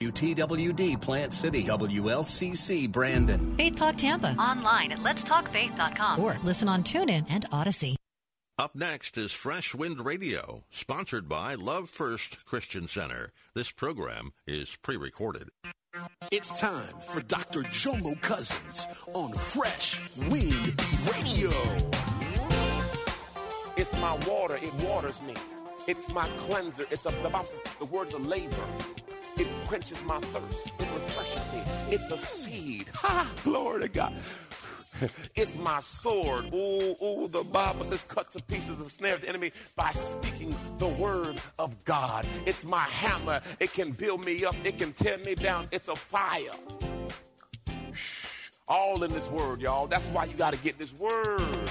WTWD Plant City, WLCC Brandon. Faith Talk Tampa. Online at letstalkfaith.com. Or listen on TuneIn and Odyssey. Up next is Fresh Wind Radio, sponsored by Love First Christian Center. This program is pre recorded. It's time for Dr. Jomo Cousins on Fresh Wind Radio. It's my water, it waters me. It's my cleanser. It's a, the Bible says the words of laver. It quenches my thirst. It refreshes me. It's a seed. Ha! Glory to God. It's my sword. Ooh, ooh, the Bible says cut to pieces the snare of the enemy by speaking the word of God. It's my hammer. It can build me up. It can tear me down. It's a fire. All in this word, y'all. That's why you got to get this word.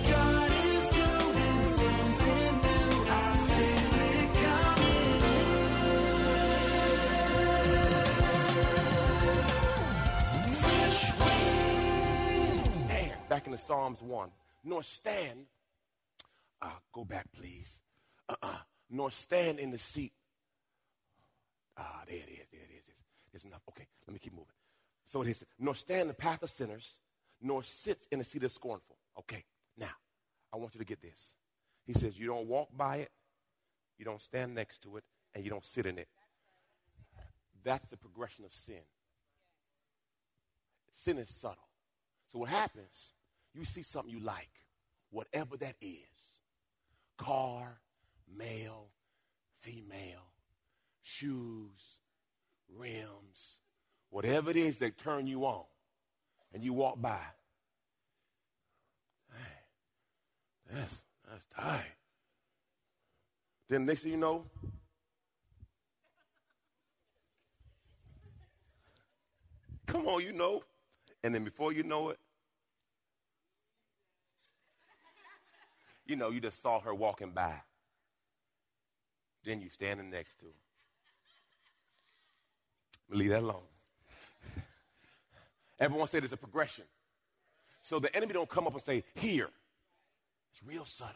Psalms 1. Nor stand, uh, go back, please. Uh-uh. Nor stand in the seat. Ah, there it is, there it is. There's enough. Okay, let me keep moving. So it is, nor stand in the path of sinners, nor sits in the seat of scornful. Okay, now, I want you to get this. He says, you don't walk by it, you don't stand next to it, and you don't sit in it. That's the progression of sin. Sin is subtle. So what happens, you see something you like, whatever that is car, male, female, shoes, rims, whatever it is that turn you on, and you walk by. That's, that's tight. Then next thing you know, come on, you know. And then before you know it, you know, you just saw her walking by. Then you standing next to her. Leave that alone. Everyone said it's a progression. So the enemy don't come up and say, here. It's real subtle.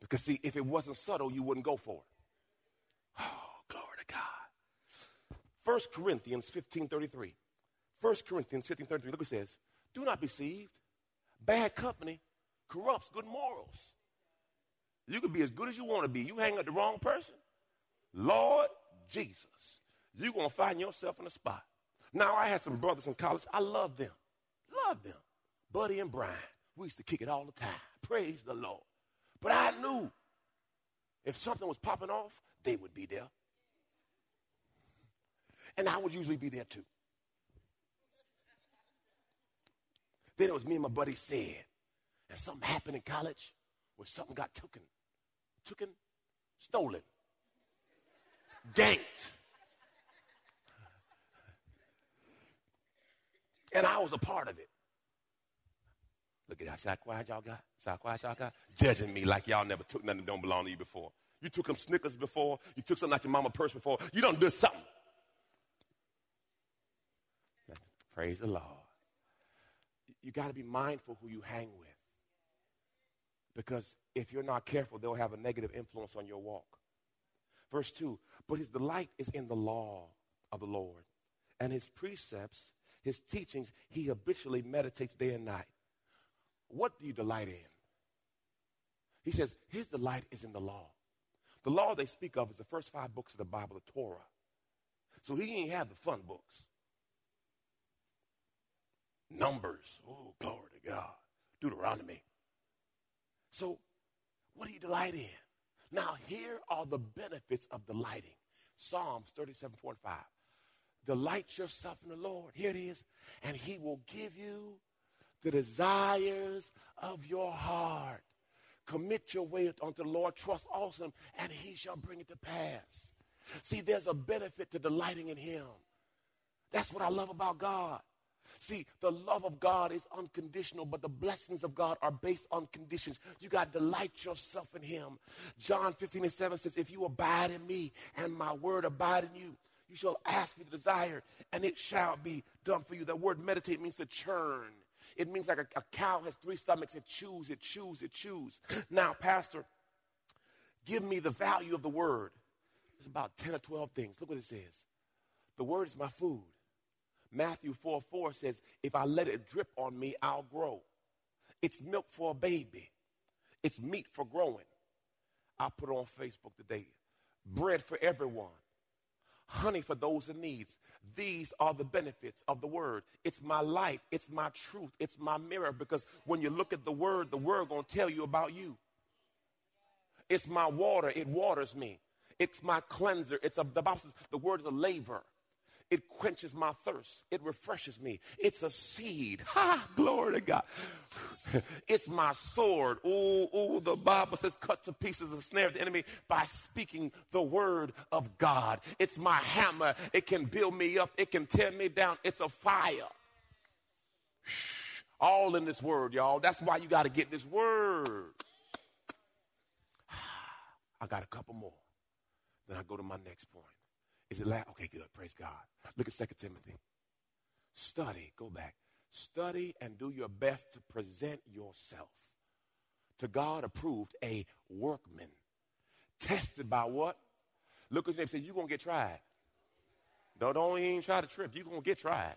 Because see, if it wasn't subtle, you wouldn't go for it. Oh, glory to God. 1 Corinthians 15 33. 1 Corinthians 15 33. Look what it says. Do not be deceived. Bad company corrupts good morals. You can be as good as you want to be. You hang with the wrong person. Lord Jesus, you're going to find yourself in a spot. Now, I had some brothers in college. I love them. Love them. Buddy and Brian. We used to kick it all the time. Praise the Lord. But I knew if something was popping off, they would be there. And I would usually be there too. Then it was me and my buddy said, and something happened in college where something got taken, taken, stolen, ganked. And I was a part of it. Look at that. See how quiet y'all got? See how quiet y'all got? Judging me like y'all never took nothing that don't belong to you before. You took some Snickers before. You took something out your mama purse before. You don't do something. Praise the Lord. You got to be mindful who you hang with. Because if you're not careful, they'll have a negative influence on your walk. Verse 2 But his delight is in the law of the Lord, and his precepts, his teachings, he habitually meditates day and night. What do you delight in? He says his delight is in the law. The law they speak of is the first five books of the Bible, the Torah. So he ain't have the fun books. Numbers. Oh, glory to God. Deuteronomy. So, what do you delight in? Now, here are the benefits of delighting. Psalms 37, 4 and 5. Delight yourself in the Lord. Here it is. And he will give you the desires of your heart. Commit your way unto the Lord. Trust also him, and he shall bring it to pass. See, there's a benefit to delighting in him. That's what I love about God. See, the love of God is unconditional, but the blessings of God are based on conditions. You got to delight yourself in Him. John 15 and 7 says, If you abide in me and my word abide in you, you shall ask me the desire, and it shall be done for you. That word meditate means to churn. It means like a, a cow has three stomachs. It chews, it chews, it chews. Now, Pastor, give me the value of the word. It's about 10 or 12 things. Look what it says. The word is my food. Matthew 4 4 says, If I let it drip on me, I'll grow. It's milk for a baby, it's meat for growing. I put it on Facebook today. Bread for everyone, honey for those in need. These are the benefits of the word. It's my light, it's my truth, it's my mirror because when you look at the word, the word going to tell you about you. It's my water, it waters me. It's my cleanser. It's a, the Bible says the word is a laver. It quenches my thirst. It refreshes me. It's a seed. Ha! Glory to God. It's my sword. Oh, oh, the Bible says, cut to pieces the snare of the enemy by speaking the word of God. It's my hammer. It can build me up. It can tear me down. It's a fire. All in this word, y'all. That's why you got to get this word. I got a couple more. Then I go to my next point. Is it loud? Okay, good. Praise God. Look at 2 Timothy. Study, go back. Study and do your best to present yourself to God approved, a workman. Tested by what? Look at his name. Say, you're going to get tried. No, don't even try to trip. You're going to get tried.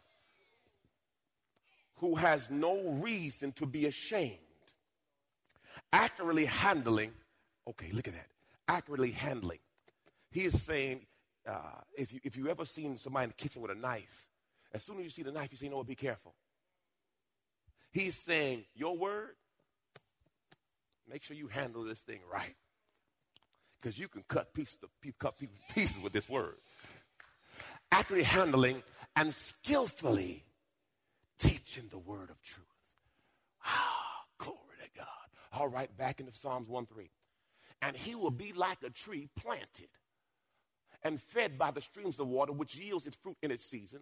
Who has no reason to be ashamed. Accurately handling. Okay, look at that. Accurately handling. He is saying uh, if, you, if you ever seen somebody in the kitchen with a knife, as soon as you see the knife, you say, no, be careful. He's saying, your word, make sure you handle this thing right. Because you can cut pieces, cut pieces with this word. Accurately handling and skillfully teaching the word of truth. Ah, glory to God. All right, back into Psalms 1 3. And he will be like a tree planted and fed by the streams of water, which yields its fruit in its season.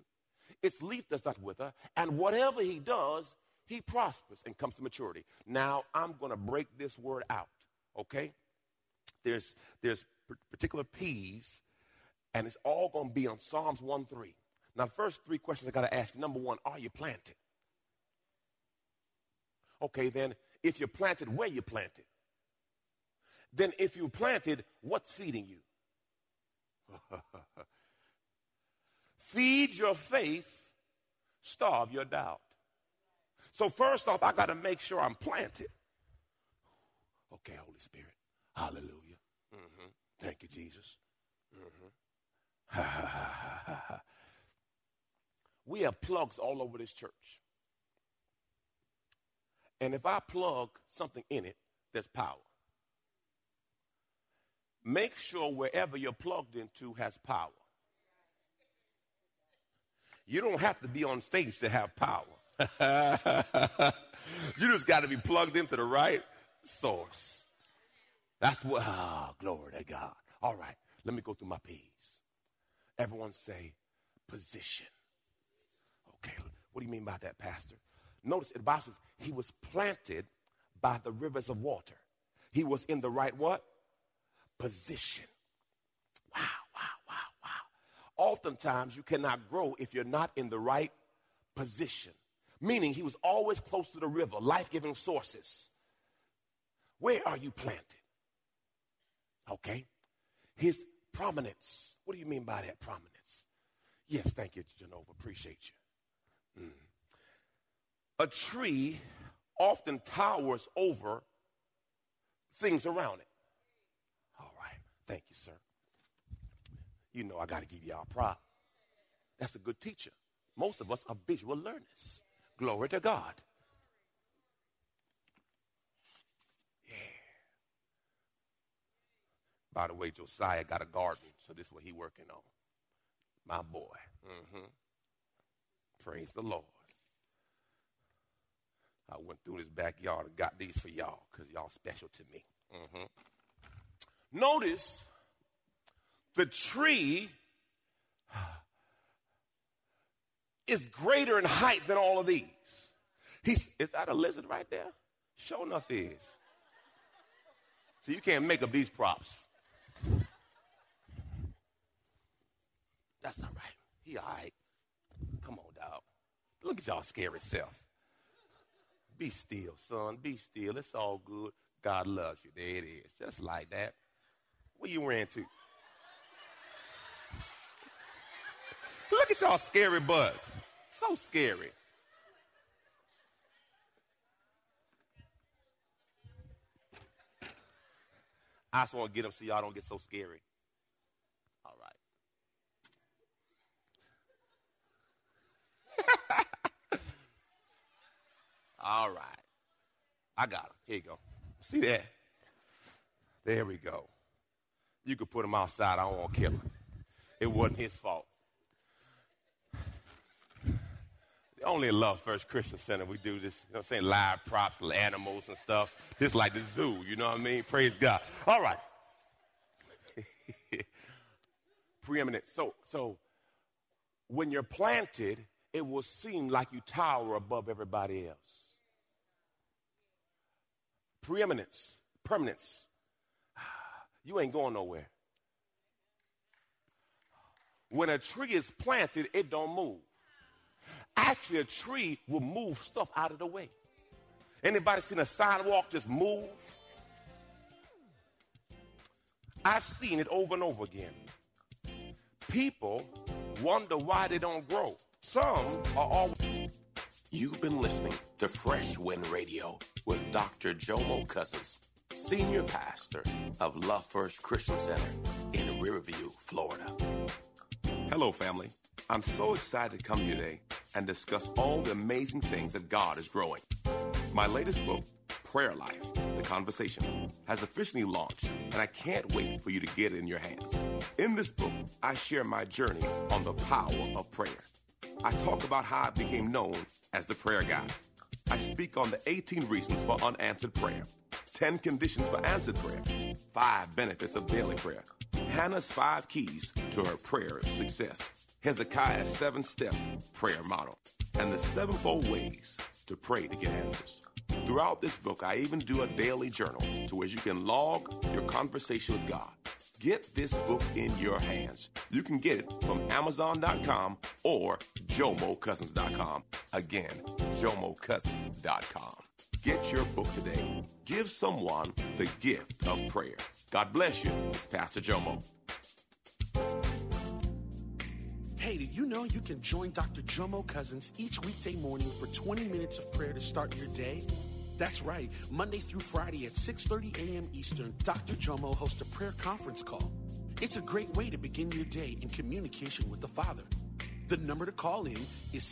Its leaf does not wither, and whatever he does, he prospers and comes to maturity. Now, I'm going to break this word out, okay? There's, there's particular P's, and it's all going to be on Psalms 1 3. Now, first three questions I got to ask. You. Number one, are you planted? Okay, then, if you're planted, where you planted? Then, if you planted, what's feeding you? Feed your faith, starve your doubt. So, first off, I got to make sure I'm planted. Okay, Holy Spirit. Hallelujah. Mm-hmm. Thank you, Jesus. Mm-hmm. we have plugs all over this church. And if I plug something in it, there's power make sure wherever you're plugged into has power. You don't have to be on stage to have power. you just got to be plugged into the right source. That's what, oh, glory to God. All right, let me go through my P's. Everyone say position. Okay, what do you mean by that, Pastor? Notice it says he was planted by the rivers of water. He was in the right what? Position. Wow, wow, wow, wow. Oftentimes, you cannot grow if you're not in the right position. Meaning, he was always close to the river, life giving sources. Where are you planted? Okay. His prominence. What do you mean by that prominence? Yes, thank you, Genova. Appreciate you. Mm. A tree often towers over things around it. Thank you, sir. You know I got to give y'all prop. That's a good teacher. Most of us are visual learners. Glory to God. Yeah. By the way, Josiah got a garden, so this is what he working on. My boy. Mm-hmm. Praise the Lord. I went through his backyard and got these for y'all because y'all special to me. Mm-hmm. Notice the tree is greater in height than all of these. He's, is that a lizard right there? Sure enough is. So you can't make up these props. That's all right. He all right. Come on, dog. Look at y'all scary self. Be still, son. Be still. It's all good. God loves you. There it is. Just like that. Where you ran to? Look at y'all scary buzz. So scary. I just want to get them so y'all don't get so scary. All right. All right. I got him. Here you go. See that? There we go. You could put him outside. I don't want to kill him. It wasn't his fault. The Only Love First Christian Center we do this, you know I'm saying, live props, animals and stuff. This like the zoo, you know what I mean? Praise God. All right. Preeminent. So, so when you're planted, it will seem like you tower above everybody else. Preeminence, permanence. You ain't going nowhere. When a tree is planted, it don't move. Actually, a tree will move stuff out of the way. Anybody seen a sidewalk just move? I've seen it over and over again. People wonder why they don't grow. Some are always. You've been listening to Fresh Wind Radio with Dr. Jomo Cousins, Senior Pastor of Love First Christian Center in Riverview, Florida. Hello, family. I'm so excited to come here today and discuss all the amazing things that God is growing. My latest book, Prayer Life The Conversation, has officially launched, and I can't wait for you to get it in your hands. In this book, I share my journey on the power of prayer. I talk about how I became known as the prayer guy. I speak on the 18 reasons for unanswered prayer, 10 conditions for answered prayer, 5 benefits of daily prayer, Hannah's 5 keys to her prayer success, Hezekiah's 7 step prayer model, and the sevenfold ways to pray to get answers. Throughout this book, I even do a daily journal to where you can log your conversation with God. Get this book in your hands. You can get it from Amazon.com or JomoCousins.com. Again, JomoCousins.com. Get your book today. Give someone the gift of prayer. God bless you. It's Pastor Jomo. Hey, did you know you can join Dr. Jomo Cousins each weekday morning for 20 minutes of prayer to start your day? That's right. Monday through Friday at 6:30 a.m. Eastern, Dr. Jomo hosts a prayer conference call. It's a great way to begin your day in communication with the Father. The number to call in is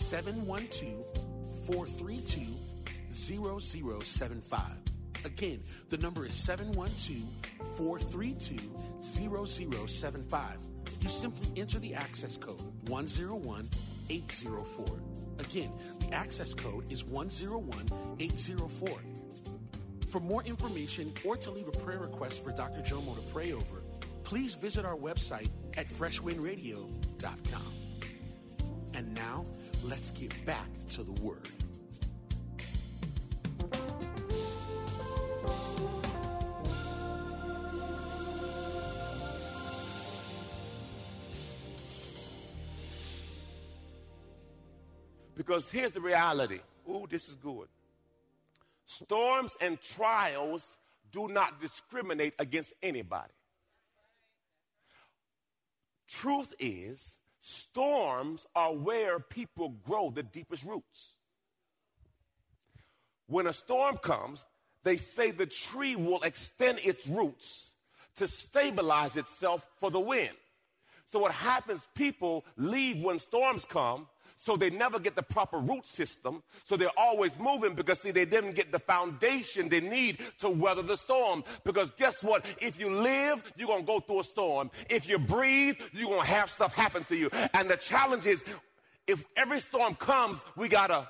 712-432-0075. Again, the number is 712-432-0075. You simply enter the access code 101804. Again, the access code is 101804. For more information or to leave a prayer request for Dr. Jomo to pray over, please visit our website at freshwindradio.com. And now, let's get back to the Word. Because here's the reality. Ooh, this is good. Storms and trials do not discriminate against anybody. Truth is, storms are where people grow the deepest roots. When a storm comes, they say the tree will extend its roots to stabilize itself for the wind. So what happens, people leave when storms come So they never get the proper root system. So they're always moving because, see, they didn't get the foundation they need to weather the storm. Because guess what? If you live, you're going to go through a storm. If you breathe, you're going to have stuff happen to you. And the challenge is if every storm comes, we got to.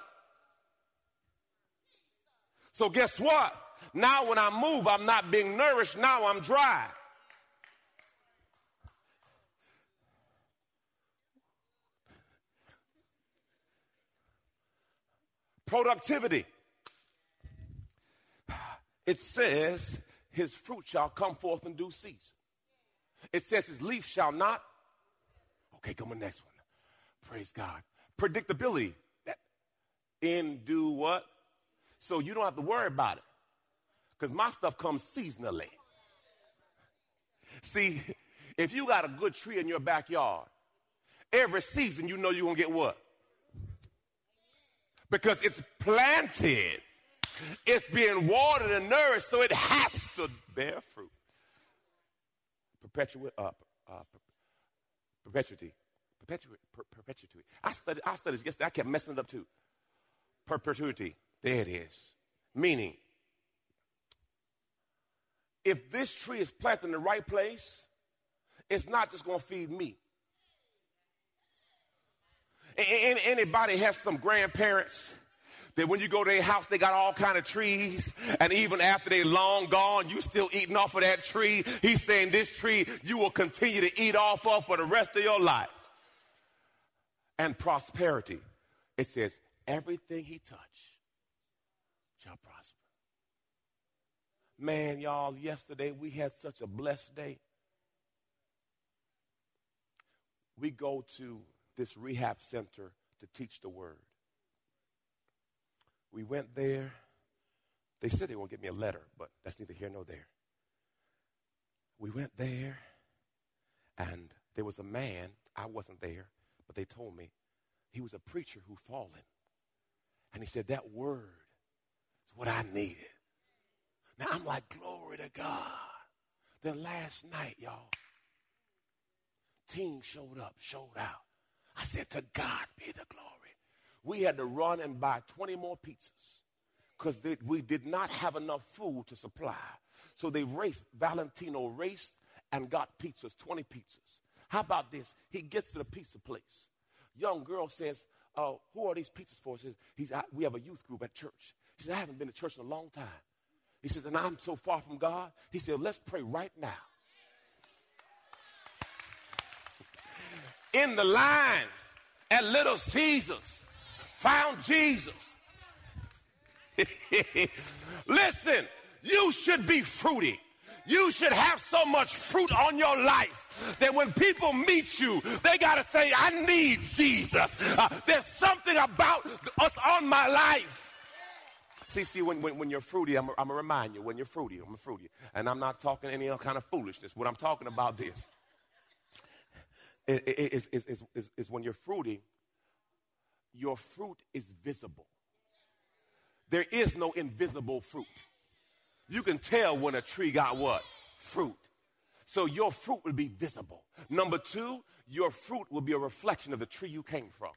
So guess what? Now when I move, I'm not being nourished. Now I'm dry. Productivity. It says, His fruit shall come forth in due season. It says, His leaf shall not. Okay, come on, next one. Praise God. Predictability. That in do what? So you don't have to worry about it. Because my stuff comes seasonally. See, if you got a good tree in your backyard, every season you know you're to get what? Because it's planted. It's being watered and nourished, so it has to bear fruit. Perpetuate, uh, uh, perpetuity. Perpetuity. Per- perpetuity. I studied, I studied yesterday. I kept messing it up too. Perpetuity. There it is. Meaning, if this tree is planted in the right place, it's not just going to feed me. Anybody has some grandparents that when you go to their house, they got all kind of trees, and even after they long gone, you still eating off of that tree. He's saying this tree you will continue to eat off of for the rest of your life. And prosperity. It says, everything he touch shall prosper. Man, y'all, yesterday we had such a blessed day. We go to this rehab center to teach the word. We went there. They said they won't give me a letter, but that's neither here nor there. We went there, and there was a man. I wasn't there, but they told me he was a preacher who fallen. And he said, That word is what I needed. Now I'm like, Glory to God. Then last night, y'all, team showed up, showed out. I said, To God be the glory. We had to run and buy 20 more pizzas because we did not have enough food to supply. So they raced, Valentino raced and got pizzas, 20 pizzas. How about this? He gets to the pizza place. Young girl says, uh, Who are these pizzas for? He says, He's, We have a youth group at church. She says, I haven't been to church in a long time. He says, And I'm so far from God. He said, Let's pray right now. In the line at Little Caesars found Jesus. Listen, you should be fruity. You should have so much fruit on your life that when people meet you, they got to say, I need Jesus. Uh, there's something about us on my life. See, see, when, when, when you're fruity, I'm going to remind you, when you're fruity, I'm a fruity. And I'm not talking any kind of foolishness. What I'm talking about this is, is, is, is, when you're fruity, your fruit is visible. There is no invisible fruit. You can tell when a tree got what? Fruit. So your fruit will be visible. Number two, your fruit will be a reflection of the tree you came from.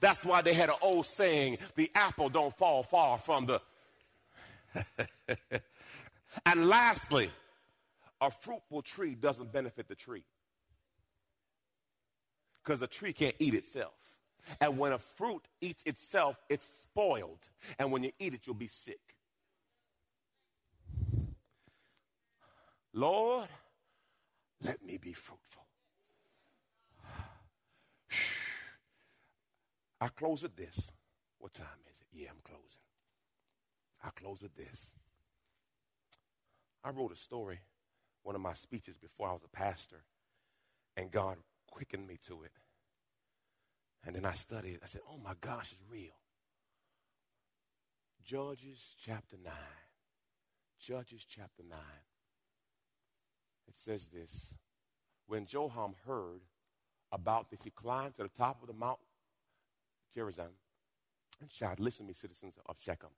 That's why they had an old saying, the apple don't fall far from the. and lastly, a fruitful tree doesn't benefit the tree because a tree can't eat itself. And when a fruit eats itself, it's spoiled. And when you eat it, you'll be sick. Lord, let me be fruitful. I close with this. What time is it? Yeah, I'm closing. I close with this. I wrote a story, one of my speeches before I was a pastor, and God quickened me to it. And then I studied. I said, oh my gosh, it's real. Judges chapter 9. Judges chapter 9. It says this. When Jotham heard about this, he climbed to the top of the Mount Gerizim and shouted, Listen to me, citizens of Shechem.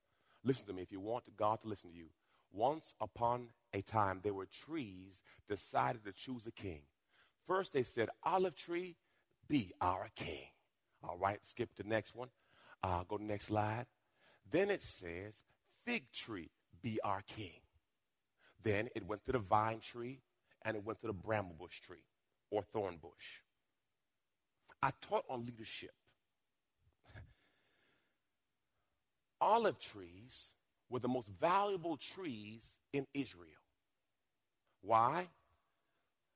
Listen to me if you want God to listen to you. Once upon a time, there were trees decided to choose a king. First, they said, Olive tree, be our king. All right, skip the next one. Uh, go to the next slide. Then it says, Fig tree, be our king. Then it went to the vine tree and it went to the bramble bush tree or thorn bush. I taught on leadership. Olive trees were the most valuable trees in Israel. Why?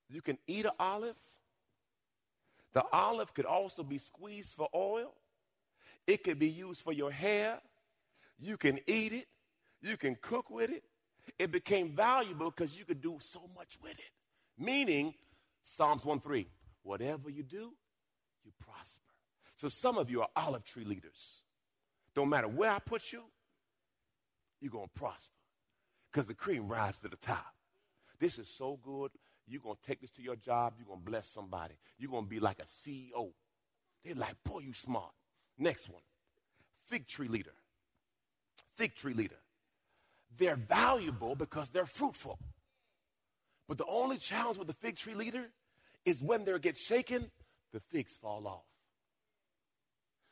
You can eat an olive. The olive could also be squeezed for oil. It could be used for your hair. You can eat it. You can cook with it. It became valuable because you could do so much with it. Meaning, Psalms 1 3, whatever you do, you prosper. So some of you are olive tree leaders. Don't matter where I put you, you're going to prosper because the cream rises to the top. This is so good. You're going to take this to your job. You're going to bless somebody. You're going to be like a CEO. They're like, boy, you smart. Next one fig tree leader. Fig tree leader. They're valuable because they're fruitful. But the only challenge with the fig tree leader is when they get shaken, the figs fall off.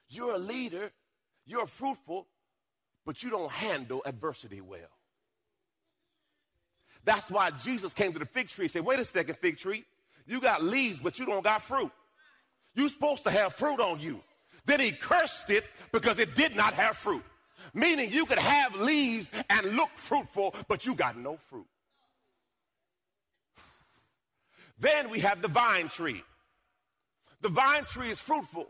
You're a leader, you're fruitful, but you don't handle adversity well. That's why Jesus came to the fig tree and said, Wait a second, fig tree. You got leaves, but you don't got fruit. You're supposed to have fruit on you. Then he cursed it because it did not have fruit. Meaning you could have leaves and look fruitful, but you got no fruit. Then we have the vine tree. The vine tree is fruitful,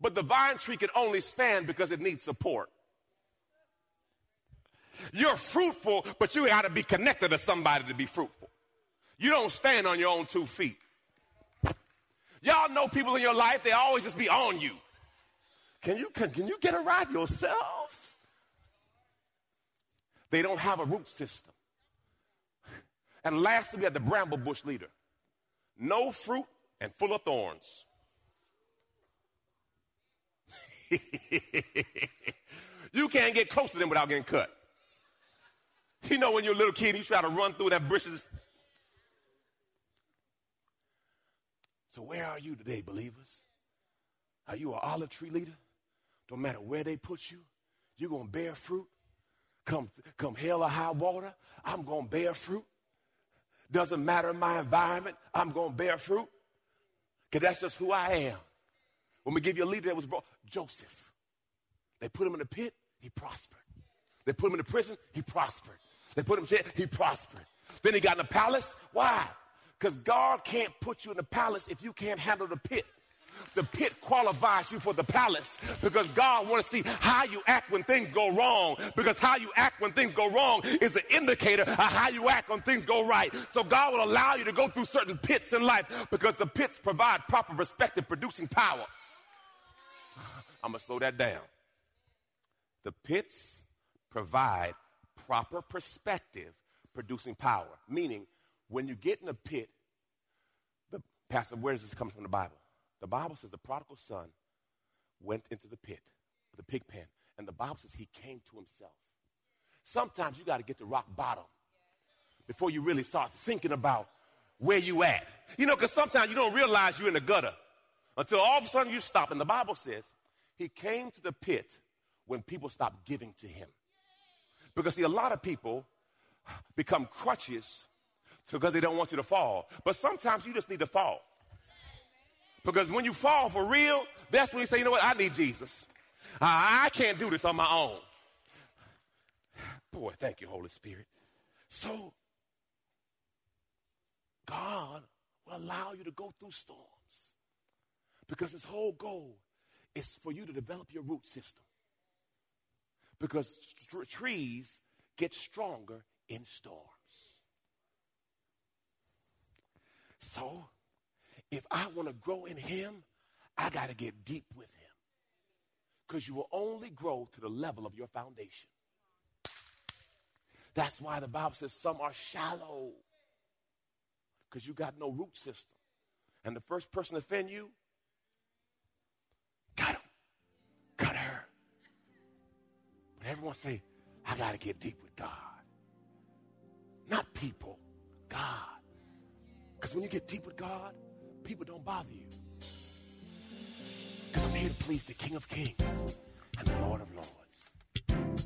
but the vine tree can only stand because it needs support. You're fruitful, but you got to be connected to somebody to be fruitful. You don't stand on your own two feet. Y'all know people in your life, they always just be on you. Can you, can, can you get a ride yourself? They don't have a root system. And lastly, we have the bramble bush leader. No fruit and full of thorns. you can't get close to them without getting cut. You know, when you're a little kid, you try to run through that bushes. So, where are you today, believers? Are you an olive tree leader? Don't matter where they put you, you're going to bear fruit. Come, come hell or high water, I'm going to bear fruit. Doesn't matter my environment, I'm going to bear fruit. Because that's just who I am. When we give you a leader that was brought, Joseph, they put him in the pit, he prospered. They put him in the prison, he prospered. They put him in jail, he prospered. Then he got in the palace. Why? Because God can't put you in the palace if you can't handle the pit. The pit qualifies you for the palace because God wants to see how you act when things go wrong. Because how you act when things go wrong is an indicator of how you act when things go right. So God will allow you to go through certain pits in life because the pits provide proper perspective, producing power. I'm going to slow that down. The pits provide proper perspective, producing power. Meaning, when you get in a pit, the pastor, where does this come from the Bible? The Bible says the prodigal son went into the pit, the pig pen, and the Bible says he came to himself. Sometimes you got to get to rock bottom before you really start thinking about where you at. You know, because sometimes you don't realize you're in the gutter until all of a sudden you stop. And the Bible says he came to the pit when people stopped giving to him. Because see, a lot of people become crutches because they don't want you to fall. But sometimes you just need to fall. Because when you fall for real, that's when you say, you know what, I need Jesus. I, I can't do this on my own. Boy, thank you, Holy Spirit. So, God will allow you to go through storms because his whole goal is for you to develop your root system. Because st- trees get stronger in storms. So, if I want to grow in Him, I got to get deep with Him. Because you will only grow to the level of your foundation. That's why the Bible says some are shallow. Because you got no root system. And the first person to offend you, But everyone say, I got to get deep with God. Not people, God. Because when you get deep with God, people don't bother you. Because I'm here to please the King of Kings and the Lord of Lords.